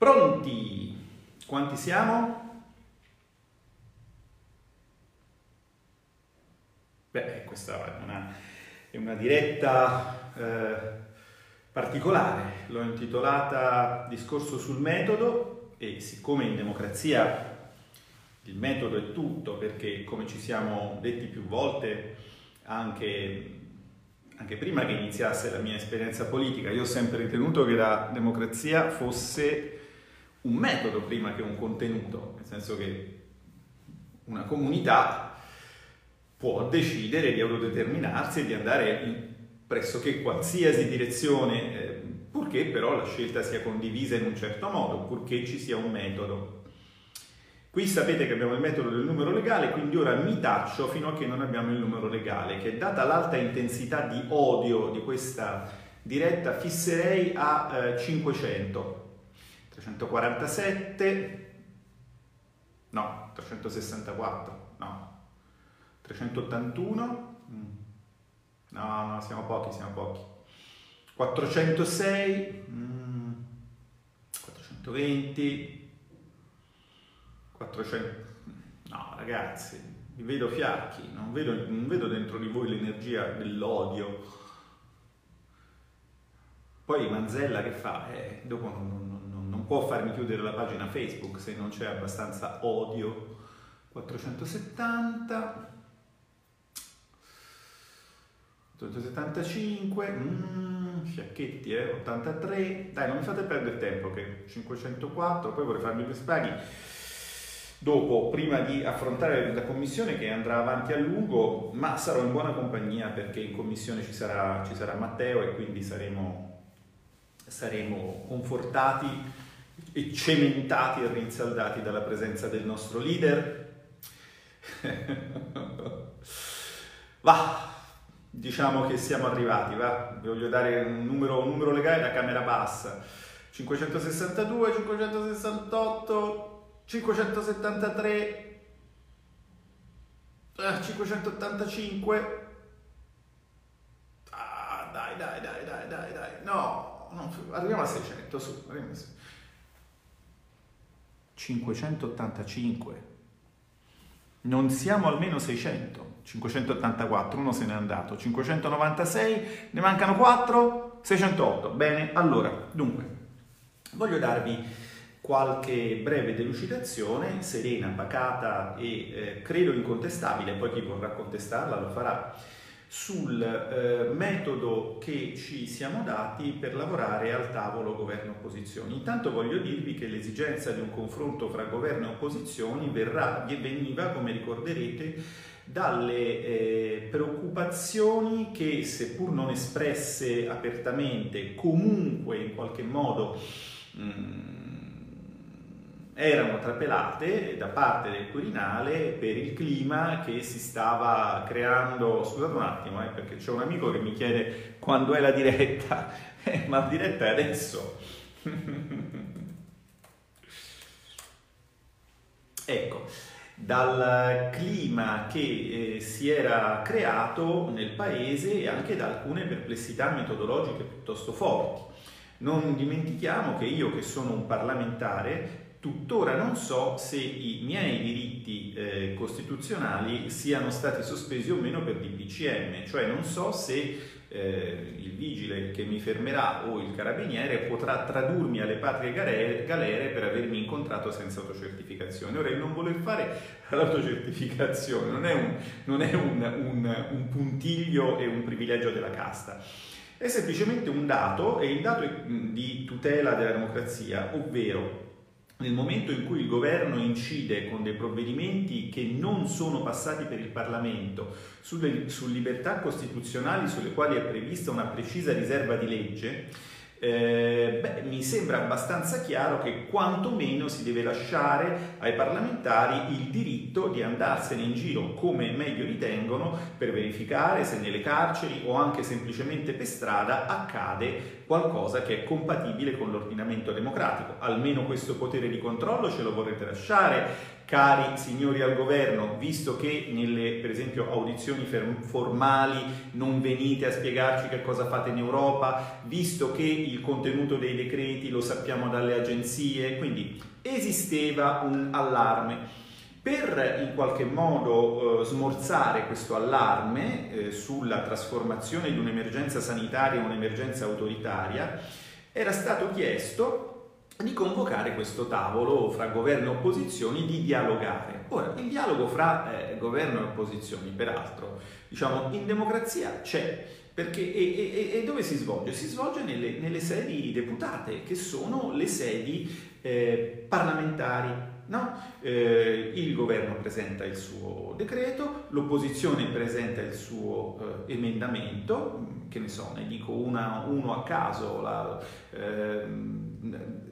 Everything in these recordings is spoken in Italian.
Pronti? Quanti siamo? Beh, questa è una, è una diretta eh, particolare, l'ho intitolata Discorso sul metodo e siccome in democrazia il metodo è tutto, perché come ci siamo detti più volte anche anche prima che iniziasse la mia esperienza politica, io ho sempre ritenuto che la democrazia fosse un metodo prima che un contenuto, nel senso che una comunità può decidere di autodeterminarsi e di andare in pressoché qualsiasi direzione, eh, purché però la scelta sia condivisa in un certo modo, purché ci sia un metodo. Qui sapete che abbiamo il metodo del numero legale, quindi ora mi taccio fino a che non abbiamo il numero legale, che data l'alta intensità di odio di questa diretta fisserei a eh, 500. 347, no, 364, no, 381, mm. no, no, siamo pochi, siamo pochi. 406, 420, 400... No, ragazzi, vi vedo fiacchi, non vedo, non vedo dentro di voi l'energia dell'odio. Poi Manzella che fa? Eh, dopo non, non, può farmi chiudere la pagina Facebook se non c'è abbastanza odio. 470... 875, mm, fiacchetti, eh, 83, dai non mi fate perdere tempo che 504, poi vorrei farmi due spaghi dopo, prima di affrontare la commissione che andrà avanti a lungo, ma sarò in buona compagnia perché in commissione ci sarà, ci sarà Matteo e quindi saremo, saremo confortati e cementati e rinsaldati dalla presenza del nostro leader. va, diciamo che siamo arrivati, va, vi voglio dare un numero, un numero legale da camera bassa. 562, 568, 573, 585, ah, dai, dai, dai, dai, dai, dai, no, non, arriviamo a 600, su, arriviamo a 600. 585, non siamo almeno 600, 584, uno se n'è andato, 596, ne mancano 4, 608, bene, allora, dunque, voglio darvi qualche breve delucidazione, serena, pacata e eh, credo incontestabile, poi chi vorrà contestarla lo farà, sul eh, metodo che ci siamo dati per lavorare al tavolo governo-opposizioni. Intanto voglio dirvi che l'esigenza di un confronto fra governo e opposizioni verrà, veniva, come ricorderete, dalle eh, preoccupazioni che, seppur non espresse apertamente, comunque in qualche modo mh, mm, erano trapelate da parte del Quirinale per il clima che si stava creando. Scusate un attimo, eh, perché c'è un amico che mi chiede quando è la diretta, eh, ma la diretta è adesso. ecco, dal clima che eh, si era creato nel paese e anche da alcune perplessità metodologiche piuttosto forti. Non dimentichiamo che io, che sono un parlamentare, Tuttora non so se i miei diritti eh, costituzionali siano stati sospesi o meno per DPCM, cioè non so se eh, il vigile che mi fermerà o il carabiniere potrà tradurmi alle patrie galere per avermi incontrato senza autocertificazione. Ora, il non voler fare l'autocertificazione non è, un, non è un, un, un puntiglio e un privilegio della casta. È semplicemente un dato e il dato di tutela della democrazia, ovvero nel momento in cui il governo incide con dei provvedimenti che non sono passati per il Parlamento sulle, su libertà costituzionali sulle quali è prevista una precisa riserva di legge, eh, beh, mi sembra abbastanza chiaro che quantomeno si deve lasciare ai parlamentari il diritto di andarsene in giro come meglio ritengono per verificare se nelle carceri o anche semplicemente per strada accade qualcosa che è compatibile con l'ordinamento democratico. Almeno questo potere di controllo ce lo vorrete lasciare, cari signori al governo, visto che nelle, per esempio, audizioni formali non venite a spiegarci che cosa fate in Europa, visto che il contenuto dei decreti lo sappiamo dalle agenzie, quindi esisteva un allarme. Per in qualche modo eh, smorzare questo allarme eh, sulla trasformazione di un'emergenza sanitaria in un'emergenza autoritaria, era stato chiesto di convocare questo tavolo fra governo e opposizioni di dialogare. Ora, il dialogo fra eh, governo e opposizioni, peraltro, diciamo, in democrazia c'è, perché, e, e, e dove si svolge? Si svolge nelle, nelle, sedi deputate, che sono le sedi eh, parlamentari. No? Eh, il governo presenta il suo decreto, l'opposizione presenta il suo eh, emendamento, che ne so, ne dico una, uno a caso, la, eh,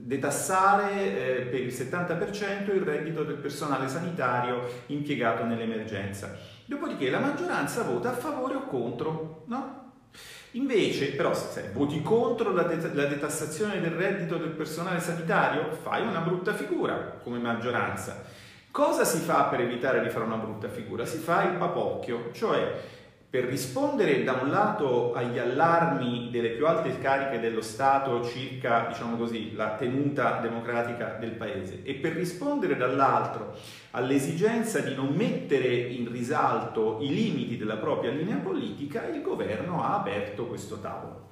detassare eh, per il 70% il reddito del personale sanitario impiegato nell'emergenza. Dopodiché la maggioranza vota a favore o contro, no? Invece, però, se voti contro la, det- la, detassazione del reddito del personale sanitario, fai una brutta figura come maggioranza. Cosa si fa per evitare di fare una brutta figura? Si fa il papocchio, cioè per rispondere da un lato agli allarmi delle più alte cariche dello Stato circa, diciamo così, la tenuta democratica del Paese e per rispondere dall'altro all'esigenza di non mettere in risalto i limiti della propria linea politica, il governo ha aperto questo tavolo.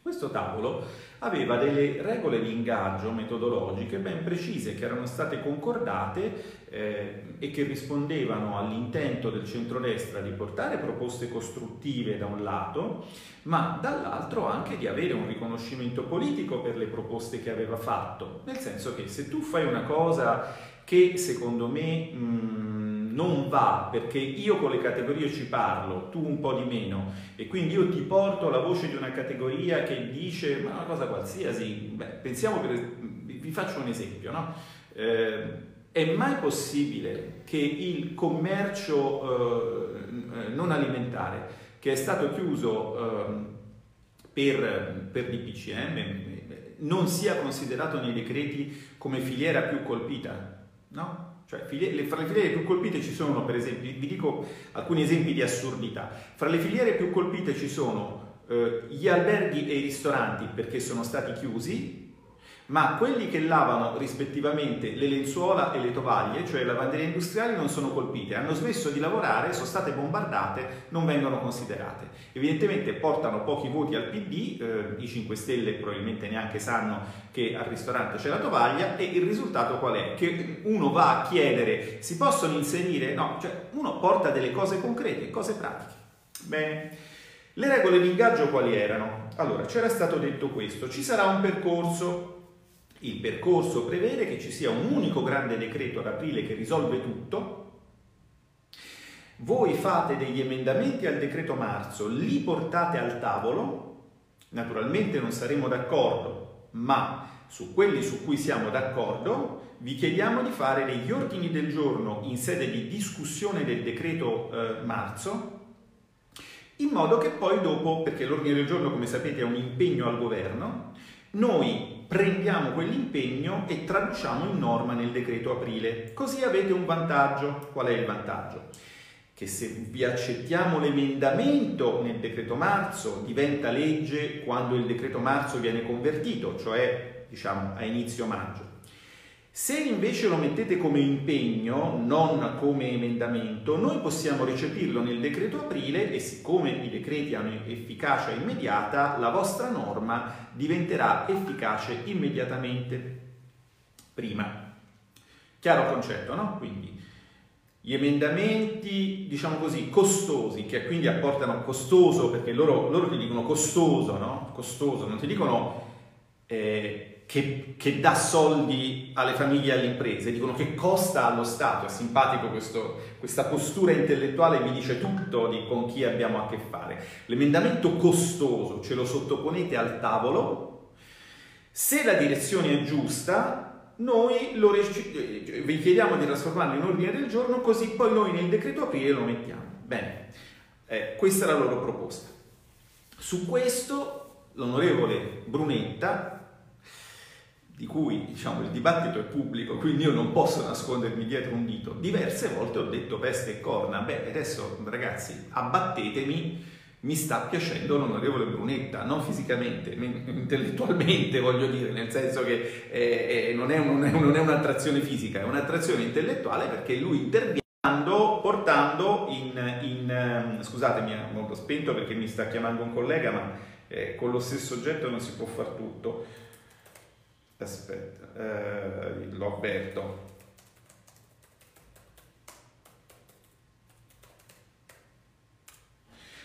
Questo tavolo aveva delle regole di ingaggio metodologiche ben precise che erano state concordate eh, e che rispondevano all'intento del centrodestra di portare proposte costruttive da un lato, ma dall'altro anche di avere un riconoscimento politico per le proposte che aveva fatto, nel senso che se tu fai una cosa che secondo me mh, mm, non va perché io con le categorie ci parlo, tu un po' di meno e quindi io ti porto la voce di una categoria che dice ma una cosa qualsiasi, Beh, pensiamo per, vi faccio un esempio, no? Eh, è mai possibile che il commercio eh, non alimentare che è stato chiuso eh, per, per DPCM non sia considerato nei decreti come filiera più colpita? No? Cioè, le, fra le filiere più colpite ci sono, per esempio, vi dico alcuni esempi di assurdità. Fra le filiere più colpite ci sono eh, gli alberghi e i ristoranti perché sono stati chiusi, ma quelli che lavano rispettivamente le lenzuola e le tovaglie, cioè le lavanderie industriali, non sono colpite, hanno smesso di lavorare, sono state bombardate, non vengono considerate. Evidentemente portano pochi voti al PD, eh, i 5 Stelle probabilmente neanche sanno che al ristorante c'è la tovaglia e il risultato qual è? Che uno va a chiedere, si possono inserire? No, cioè uno porta delle cose concrete, cose pratiche. Bene. Le regole di ingaggio quali erano? Allora, c'era stato detto questo, ci sarà un percorso il percorso prevede che ci sia un unico grande decreto ad aprile che risolve tutto. Voi fate degli emendamenti al decreto marzo, li portate al tavolo. Naturalmente non saremo d'accordo, ma su quelli su cui siamo d'accordo vi chiediamo di fare degli ordini del giorno in sede di discussione del decreto eh, marzo in modo che poi dopo, perché l'ordine del giorno come sapete è un impegno al governo, noi prendiamo quell'impegno e traduciamo in norma nel decreto aprile. Così avete un vantaggio. Qual è il vantaggio? Che se vi accettiamo l'emendamento nel decreto marzo diventa legge quando il decreto marzo viene convertito, cioè diciamo a inizio maggio. Se invece lo mettete come impegno, non come emendamento, noi possiamo recepirlo nel decreto aprile e siccome i decreti hanno efficacia immediata, la vostra norma diventerà efficace immediatamente prima. Chiaro concetto, no? Quindi gli emendamenti, diciamo così, costosi, che quindi apportano costoso, perché loro, loro ti dicono costoso, no? Costoso, non ti dicono... Eh, che, che, dà soldi alle famiglie e alle imprese, dicono che costa allo Stato, è simpatico questo, questa postura intellettuale, vi dice tutto di con chi abbiamo a che fare. L'emendamento costoso ce lo sottoponete al tavolo, se la direzione è giusta, noi lo, vi chiediamo di trasformarlo in ordine del giorno, così poi noi nel decreto aprile lo mettiamo. Bene, eh, questa è la loro proposta. Su questo l'onorevole Brunetta di cui diciamo, il dibattito è pubblico, quindi io non posso nascondermi dietro un dito. Diverse volte ho detto peste e corna, beh adesso ragazzi abbattetemi mi sta piacendo l'onorevole Brunetta, non fisicamente, intellettualmente voglio dire, nel senso che eh, eh, non, è un, non, è un'attrazione fisica, è un'attrazione intellettuale perché lui interviene portando in, in ehm, scusatemi, ho spento perché mi sta chiamando un collega, ma eh, con lo stesso oggetto non si può fare tutto. Aspetta, eh, l'ho aperto.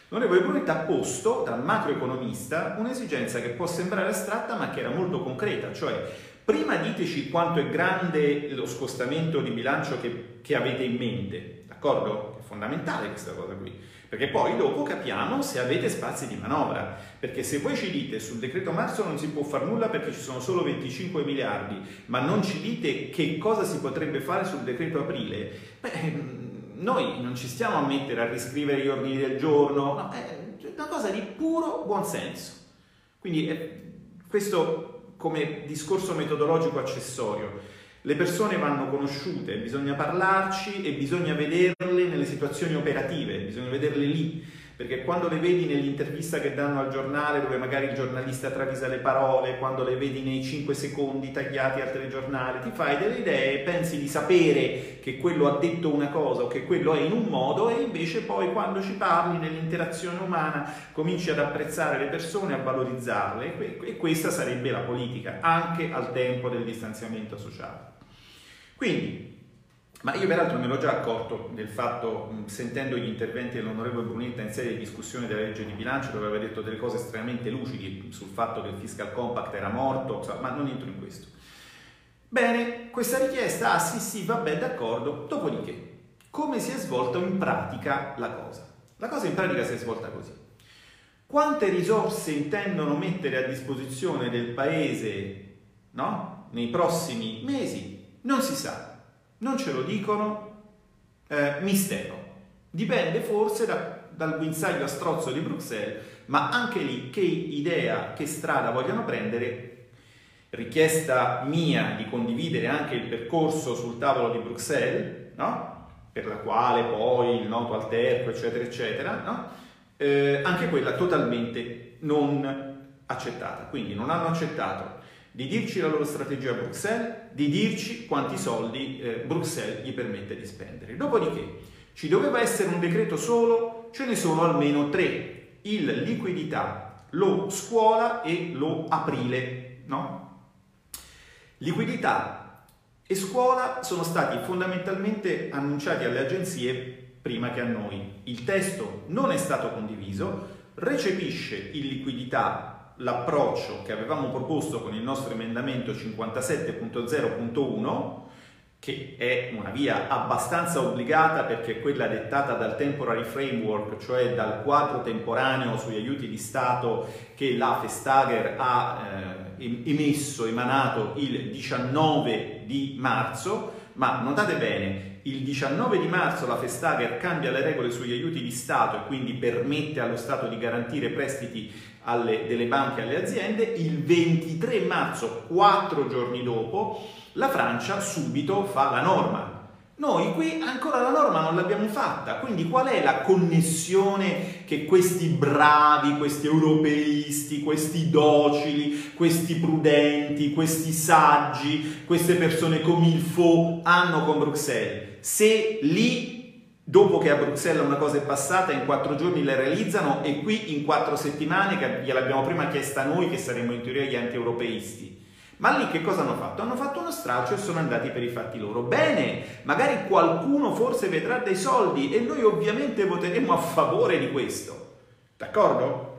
L'onorevole Brunetta ha posto, da macroeconomista, un'esigenza che può sembrare astratta ma che era molto concreta, cioè prima diteci quanto è grande lo scostamento di bilancio che, che avete in mente, d'accordo? È fondamentale questa cosa qui, perché poi dopo capiamo se avete spazi di manovra, perché se voi ci dite sul decreto marzo non si può fare nulla perché ci sono solo 25 miliardi, ma non ci dite che cosa si potrebbe fare sul decreto aprile, beh noi non ci stiamo a mettere a riscrivere gli ordini del giorno, no, è una cosa di puro buonsenso. Quindi eh, questo come discorso metodologico accessorio. Le persone vanno conosciute, bisogna parlarci e bisogna vederle nelle situazioni operative, bisogna vederle lì perché quando le vedi nell'intervista che danno al giornale, dove magari il giornalista travisa le parole, quando le vedi nei 5 secondi tagliati al telegiornale, ti fai delle idee, pensi di sapere che quello ha detto una cosa o che quello è in un modo e invece poi quando ci parli nell'interazione umana cominci ad apprezzare le persone, a valorizzarle e questa sarebbe la politica, anche al tempo del distanziamento sociale. Quindi ma io peraltro me l'ho già accorto del fatto, sentendo gli interventi dell'onorevole Brunetta in sede di discussione della legge di bilancio, dove aveva detto delle cose estremamente lucidi sul fatto che il fiscal compact era morto, ma non entro in questo. Bene, questa richiesta, ah sì sì, vabbè, d'accordo, dopodiché, come si è svolta in pratica la cosa? La cosa in pratica si è svolta così. Quante risorse intendono mettere a disposizione del Paese no? nei prossimi mesi? Non si sa non ce lo dicono, eh, mistero. Dipende forse da, dal guinzaglio a strozzo di Bruxelles, ma anche lì che idea, che strada vogliono prendere, richiesta mia di condividere anche il percorso sul tavolo di Bruxelles, no? per la quale poi il noto alterco, eccetera, eccetera, no? eh, anche quella totalmente non accettata. Quindi non hanno accettato di dirci la loro strategia a Bruxelles, di dirci quanti soldi eh, Bruxelles gli permette di spendere. Dopodiché ci doveva essere un decreto solo, ce ne sono almeno tre, il liquidità, lo scuola e lo aprile, no? Liquidità e scuola sono stati fondamentalmente annunciati alle agenzie prima che a noi. Il testo non è stato condiviso, recepisce il liquidità l'approccio che avevamo proposto con il nostro emendamento 57.0.1, che è una via abbastanza obbligata perché è quella dettata dal temporary framework, cioè dal quadro temporaneo sugli aiuti di Stato che la Vestager ha eh, emesso, emanato il 19 di marzo, ma notate bene, il 19 di marzo la Vestager cambia le regole sugli aiuti di Stato e quindi permette allo Stato di garantire prestiti alle, delle banche alle aziende, il 23 marzo, quattro giorni dopo, la Francia subito fa la norma. Noi qui ancora la norma non l'abbiamo fatta, quindi qual è la connessione che questi bravi, questi europeisti, questi docili, questi prudenti, questi saggi, queste persone come il Fo hanno con Bruxelles? Se lì dopo che a Bruxelles una cosa è passata, in quattro giorni la realizzano e qui in quattro settimane, che gliel'abbiamo prima chiesta noi che saremmo in teoria gli anti-europeisti. Ma lì che cosa hanno fatto? Hanno fatto uno straccio e sono andati per i fatti loro. Bene, magari qualcuno forse vedrà dei soldi e noi ovviamente voteremo a favore di questo. D'accordo?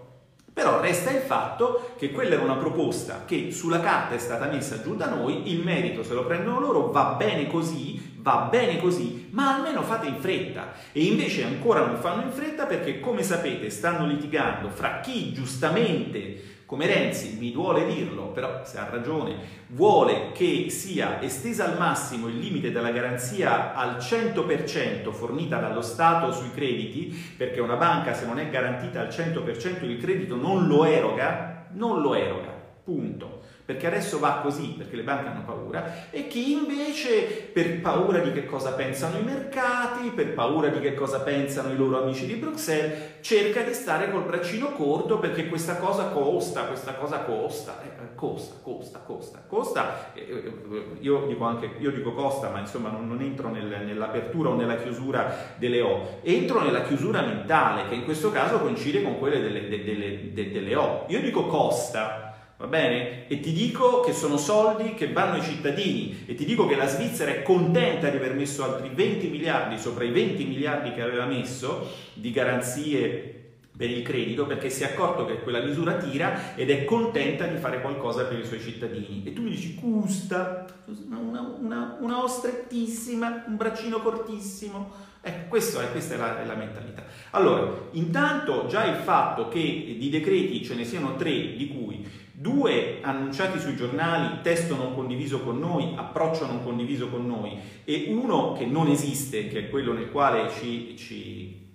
Però resta il fatto che quella era una proposta che sulla carta è stata messa giù da noi, il merito se lo prendono loro, va bene così, va bene così, ma almeno fate in fretta. E invece ancora non fanno in fretta perché, come sapete, stanno litigando fra chi giustamente, come Renzi, mi duole dirlo, però se ha ragione, vuole che sia estesa al massimo il limite della garanzia al 100% fornita dallo Stato sui crediti, perché una banca se non è garantita al 100% il credito non lo eroga, non lo eroga, punto perché adesso va così, perché le banche hanno paura, e chi invece per paura di che cosa pensano i mercati, per paura di che cosa pensano i loro amici di Bruxelles, cerca di stare col braccino corto perché questa cosa costa, questa cosa costa, eh, costa, costa, costa, costa, eh, io dico anche, io dico costa, ma insomma non, non entro nel, nell'apertura o nella chiusura delle O, entro nella chiusura mentale, che in questo caso coincide con quelle delle, delle, delle, delle O. Io dico costa, Va bene? E ti dico che sono soldi che vanno ai cittadini e ti dico che la Svizzera è contenta di aver messo altri 20 miliardi sopra i 20 miliardi che aveva messo di garanzie per il credito perché si è accorto che quella misura tira ed è contenta di fare qualcosa per i suoi cittadini. E tu mi dici, custa, una, una, una strettissima, un braccino cortissimo. Ecco, questo è, questa è la, è la, mentalità. Allora, intanto già il fatto che di decreti ce ne siano tre, di cui due annunciati sui giornali, testo non condiviso con noi, approccio non condiviso con noi, e uno che non esiste, che è quello nel quale ci, ci,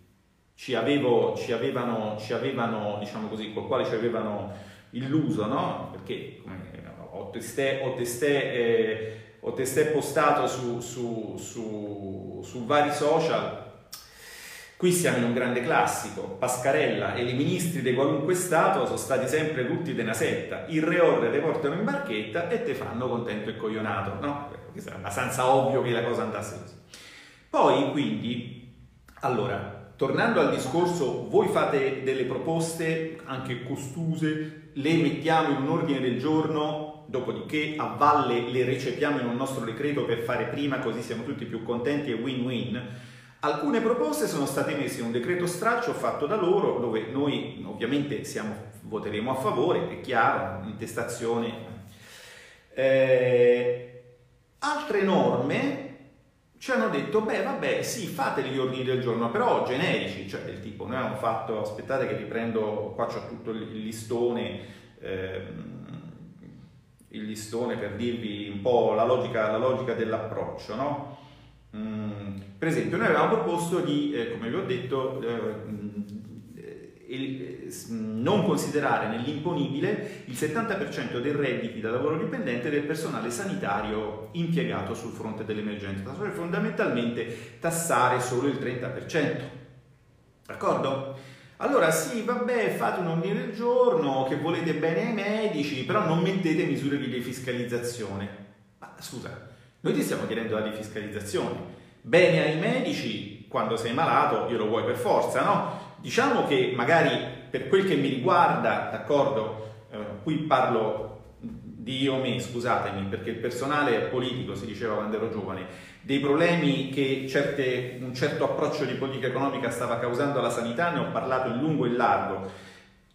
ci, avevo, ci avevano, ci avevano, diciamo così, col quale ci avevano illuso, no? Perché ho testé, ho testé, eh, ho testé postato su, su, su, su vari social Qui siamo in un grande classico, Pascarella e i ministri di qualunque Stato sono stati sempre tutti de una setta, il reorre te portano in barchetta e te fanno contento e coglionato, no? È abbastanza ovvio che la cosa andasse così. Poi, quindi, allora, tornando al discorso, voi fate delle proposte anche costuse, le mettiamo in un ordine del giorno, dopodiché a valle le recepiamo in un nostro decreto per fare prima, così siamo tutti più contenti e win-win Alcune proposte sono state messe in un decreto straccio fatto da loro, dove noi ovviamente siamo, voteremo a favore, è chiaro, intestazione. Eh, altre norme ci hanno detto, beh vabbè, sì, fate gli ordini del giorno, però generici, cioè del tipo, noi abbiamo fatto, aspettate che riprendo, qua c'ho tutto il listone, ehm, il listone per dirvi un po' la logica, la logica dell'approccio, no? Mm, per esempio, noi avevamo proposto di, eh, come vi ho detto, eh, eh, non considerare nell'imponibile il 70% dei redditi da lavoro dipendente del personale sanitario impiegato sul fronte dell'emergenza, cioè fondamentalmente tassare solo il 30%. D'accordo? Allora sì, vabbè, fate un ordine del giorno che volete bene ai medici, però non mettete misure di defiscalizzazione. Ma scusa, noi ti stiamo chiedendo la defiscalizzazione. Bene ai medici, quando sei malato, glielo vuoi per forza, no? Diciamo che magari per quel che mi riguarda, d'accordo, eh, qui parlo di io me, scusatemi, perché il personale politico, si diceva quando ero giovane, dei problemi che certe, un certo approccio di politica economica stava causando alla sanità, ne ho parlato in lungo e in largo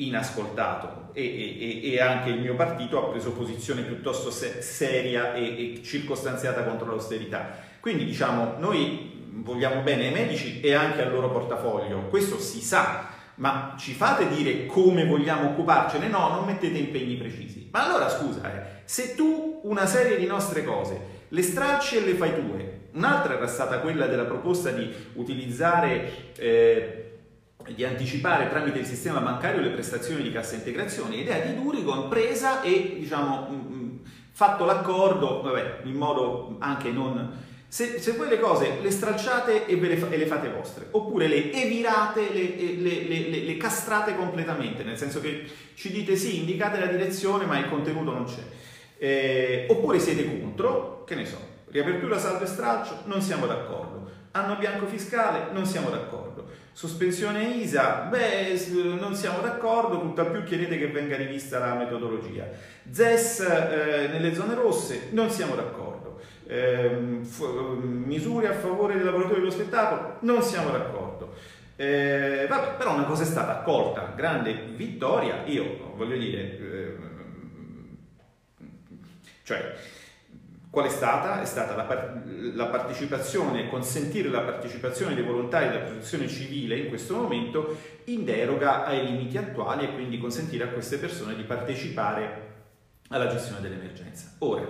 inascoltato e, e, e, anche il mio partito ha preso posizione piuttosto se, seria e, e, circostanziata contro l'austerità. Quindi diciamo, noi vogliamo bene ai medici e anche al loro portafoglio, questo si sa, ma ci fate dire come vogliamo occuparcene? No, non mettete impegni precisi. Ma allora scusa, eh, se tu una serie di nostre cose le stracci e le fai tue, un'altra era stata quella della proposta di utilizzare... Eh, di anticipare tramite il sistema bancario le prestazioni di cassa integrazione, idea di Durigon presa e diciamo mm, mm, fatto l'accordo, vabbè, in modo anche non... Se, se voi le cose le stralciate e, le, e le fate vostre, oppure le evirate, le, le, le, castrate completamente, nel senso che ci dite sì, indicate la direzione ma il contenuto non c'è. Eh, oppure siete contro, che ne so, riapertura saldo e stralcio, non siamo d'accordo. Anno bianco fiscale, non siamo d'accordo. Sospensione ISA, beh, non siamo d'accordo, tutt'al più chiedete che venga rivista la metodologia. ZES eh, nelle zone rosse, non siamo d'accordo. Eh, misure a favore dei lavoratori dello spettacolo, non siamo d'accordo. Eh, vabbè, però una cosa è stata accolta, grande vittoria, io voglio dire, eh, cioè Qual è stata? È stata la, par- la partecipazione, consentire la partecipazione dei volontari della protezione civile in questo momento in deroga ai limiti attuali e quindi consentire a queste persone di partecipare alla gestione dell'emergenza. Ora,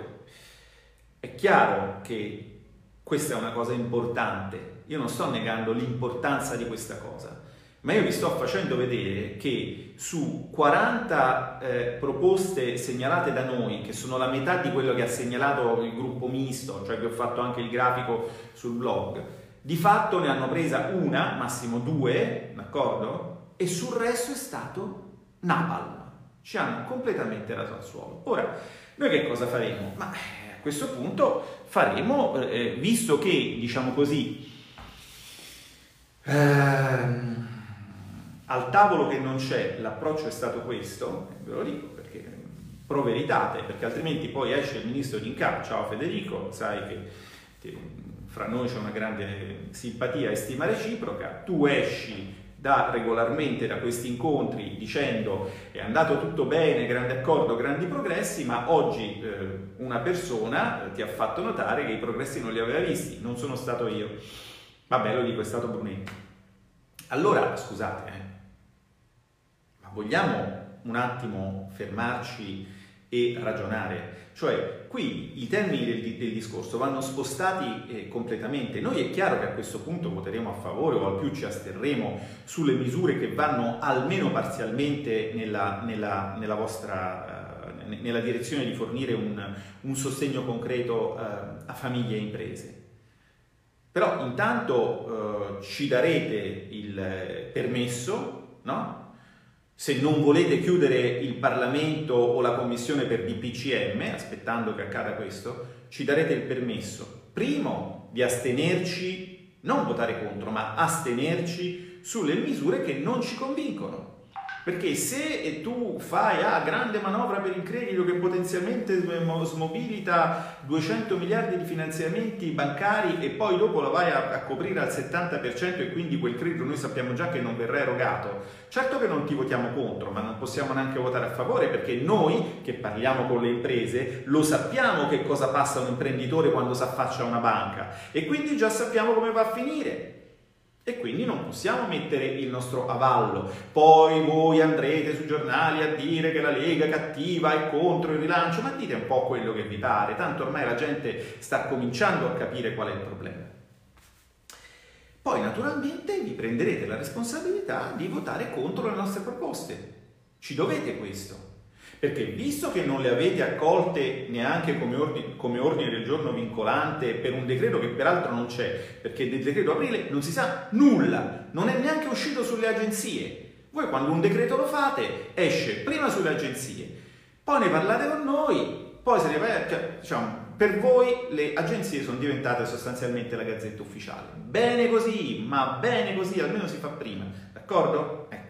è chiaro che questa è una cosa importante, io non sto negando l'importanza di questa cosa, ma io vi sto facendo vedere che su 40 eh, proposte segnalate da noi, che sono la metà di quello che ha segnalato il gruppo misto, cioè che ho fatto anche il grafico sul blog, di fatto ne hanno presa una, massimo due, d'accordo? E sul resto è stato napalm. Ci hanno completamente raso al suolo. Ora, noi che cosa faremo? Ma eh, a questo punto faremo, eh, visto che, diciamo così, ehm, al tavolo che non c'è, l'approccio è stato questo, ve lo dico perché pro veritate, perché altrimenti poi esce il ministro di Incap, ciao Federico, sai che, che fra noi c'è una grande simpatia e stima reciproca, tu esci da regolarmente da questi incontri dicendo è andato tutto bene, grande accordo, grandi progressi, ma oggi eh, una persona ti ha fatto notare che i progressi non li aveva visti, non sono stato io. Vabbè, lo dico, è stato Brunetti. Allora, scusate, eh, vogliamo un attimo fermarci e ragionare? Cioè, qui i termini del, del discorso vanno spostati eh, completamente. Noi è chiaro che a questo punto voteremo a favore o al più ci asterremo sulle misure che vanno almeno parzialmente nella, nella, nella vostra, eh, nella direzione di fornire un, un sostegno concreto eh, a famiglie e imprese. Però intanto eh, ci darete il permesso, no? Se non volete chiudere il Parlamento o la Commissione per DPCM, aspettando che accada questo, ci darete il permesso, primo, di astenerci, non votare contro, ma astenerci sulle misure che non ci convincono. Perché se tu fai ah, grande manovra per il credito che potenzialmente smobilita 200 miliardi di finanziamenti bancari e poi dopo la vai a, a, coprire al 70% e quindi quel credito noi sappiamo già che non verrà erogato, certo che non ti votiamo contro, ma non possiamo neanche votare a favore perché noi che parliamo con le imprese lo sappiamo che cosa passa un imprenditore quando si affaccia a una banca e quindi già sappiamo come va a finire. E quindi non possiamo mettere il nostro avallo. Poi voi andrete sui giornali a dire che la Lega cattiva è contro il rilancio, ma dite un po' quello che vi pare, tanto ormai la gente sta cominciando a capire qual è il problema. Poi naturalmente vi prenderete la responsabilità di votare contro le nostre proposte. Ci dovete questo. Perché visto che non le avete accolte neanche come ordine, come ordine, del giorno vincolante per un decreto che peraltro non c'è, perché del decreto aprile non si sa nulla, non è neanche uscito sulle agenzie. Voi quando un decreto lo fate esce prima sulle agenzie, poi ne parlate con noi, poi se ne va, diciamo, per voi le agenzie sono diventate sostanzialmente la gazzetta ufficiale. Bene così, ma bene così, almeno si fa prima, d'accordo? Ecco.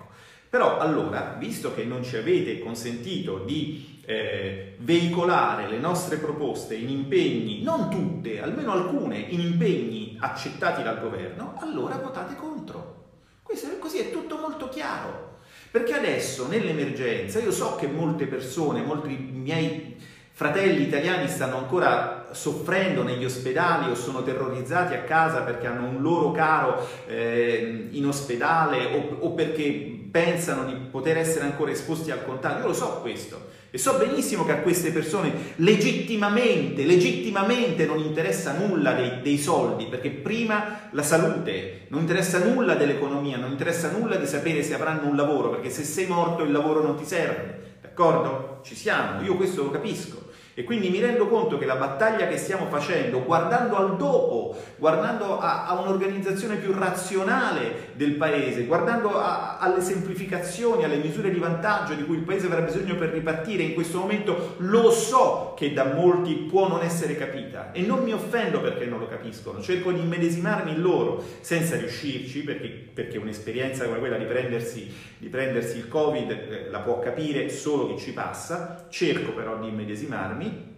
Però allora, visto che non ci avete consentito di eh, veicolare le nostre proposte in impegni, non tutte, almeno alcune, in impegni accettati dal governo, allora votate contro. Questo, così è tutto molto chiaro. Perché adesso, nell'emergenza, io so che molte persone, molti miei fratelli italiani stanno ancora soffrendo negli ospedali o sono terrorizzati a casa perché hanno un loro caro eh, in ospedale o, o perché pensano di poter essere ancora esposti al contagio. Io lo so questo e so benissimo che a queste persone legittimamente, legittimamente non interessa nulla dei, dei soldi, perché prima la salute, non interessa nulla dell'economia, non interessa nulla di sapere se avranno un lavoro, perché se sei morto il lavoro non ti serve, d'accordo? Ci siamo, io questo lo capisco. E quindi mi rendo conto che la battaglia che stiamo facendo, guardando al dopo, guardando a, a un'organizzazione più razionale del paese, guardando a, alle semplificazioni, alle misure di vantaggio di cui il paese avrà bisogno per ripartire, in questo momento lo so che da molti può non essere capita e non mi offendo perché non lo capiscono, cerco di immedesimarmi in loro senza riuscirci perché, perché un'esperienza come quella di prendersi, di prendersi il Covid eh, la può capire solo chi ci passa, cerco però di immedesimarmi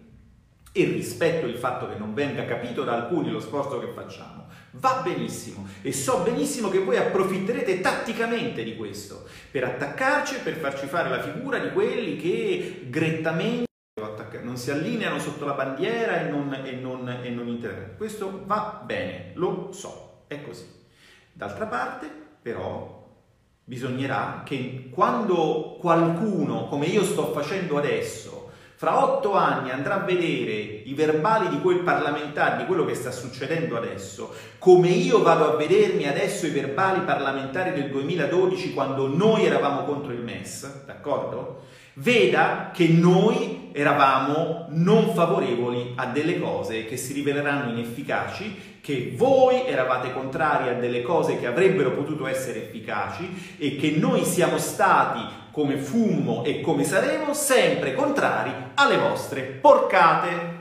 e rispetto il fatto che non venga capito da alcuni lo sforzo che facciamo. Va benissimo e so benissimo che voi approfitterete tatticamente di questo per attaccarci e per farci fare la figura di quelli che grettamente non si allineano sotto la bandiera e non, e non, e non intervengono. Questo va bene, lo so, è così. D'altra parte, però, bisognerà che quando qualcuno, come io sto facendo adesso, fra otto anni andrà a vedere i verbali di quel parlamentare, di quello che sta succedendo adesso, come io vado a vedermi adesso i verbali parlamentari del 2012 quando noi eravamo contro il MES, d'accordo? Veda che noi eravamo non favorevoli a delle cose che si riveleranno inefficaci, che voi eravate contrari a delle cose che avrebbero potuto essere efficaci e che noi siamo stati come fummo e come saremo sempre contrari alle vostre porcate.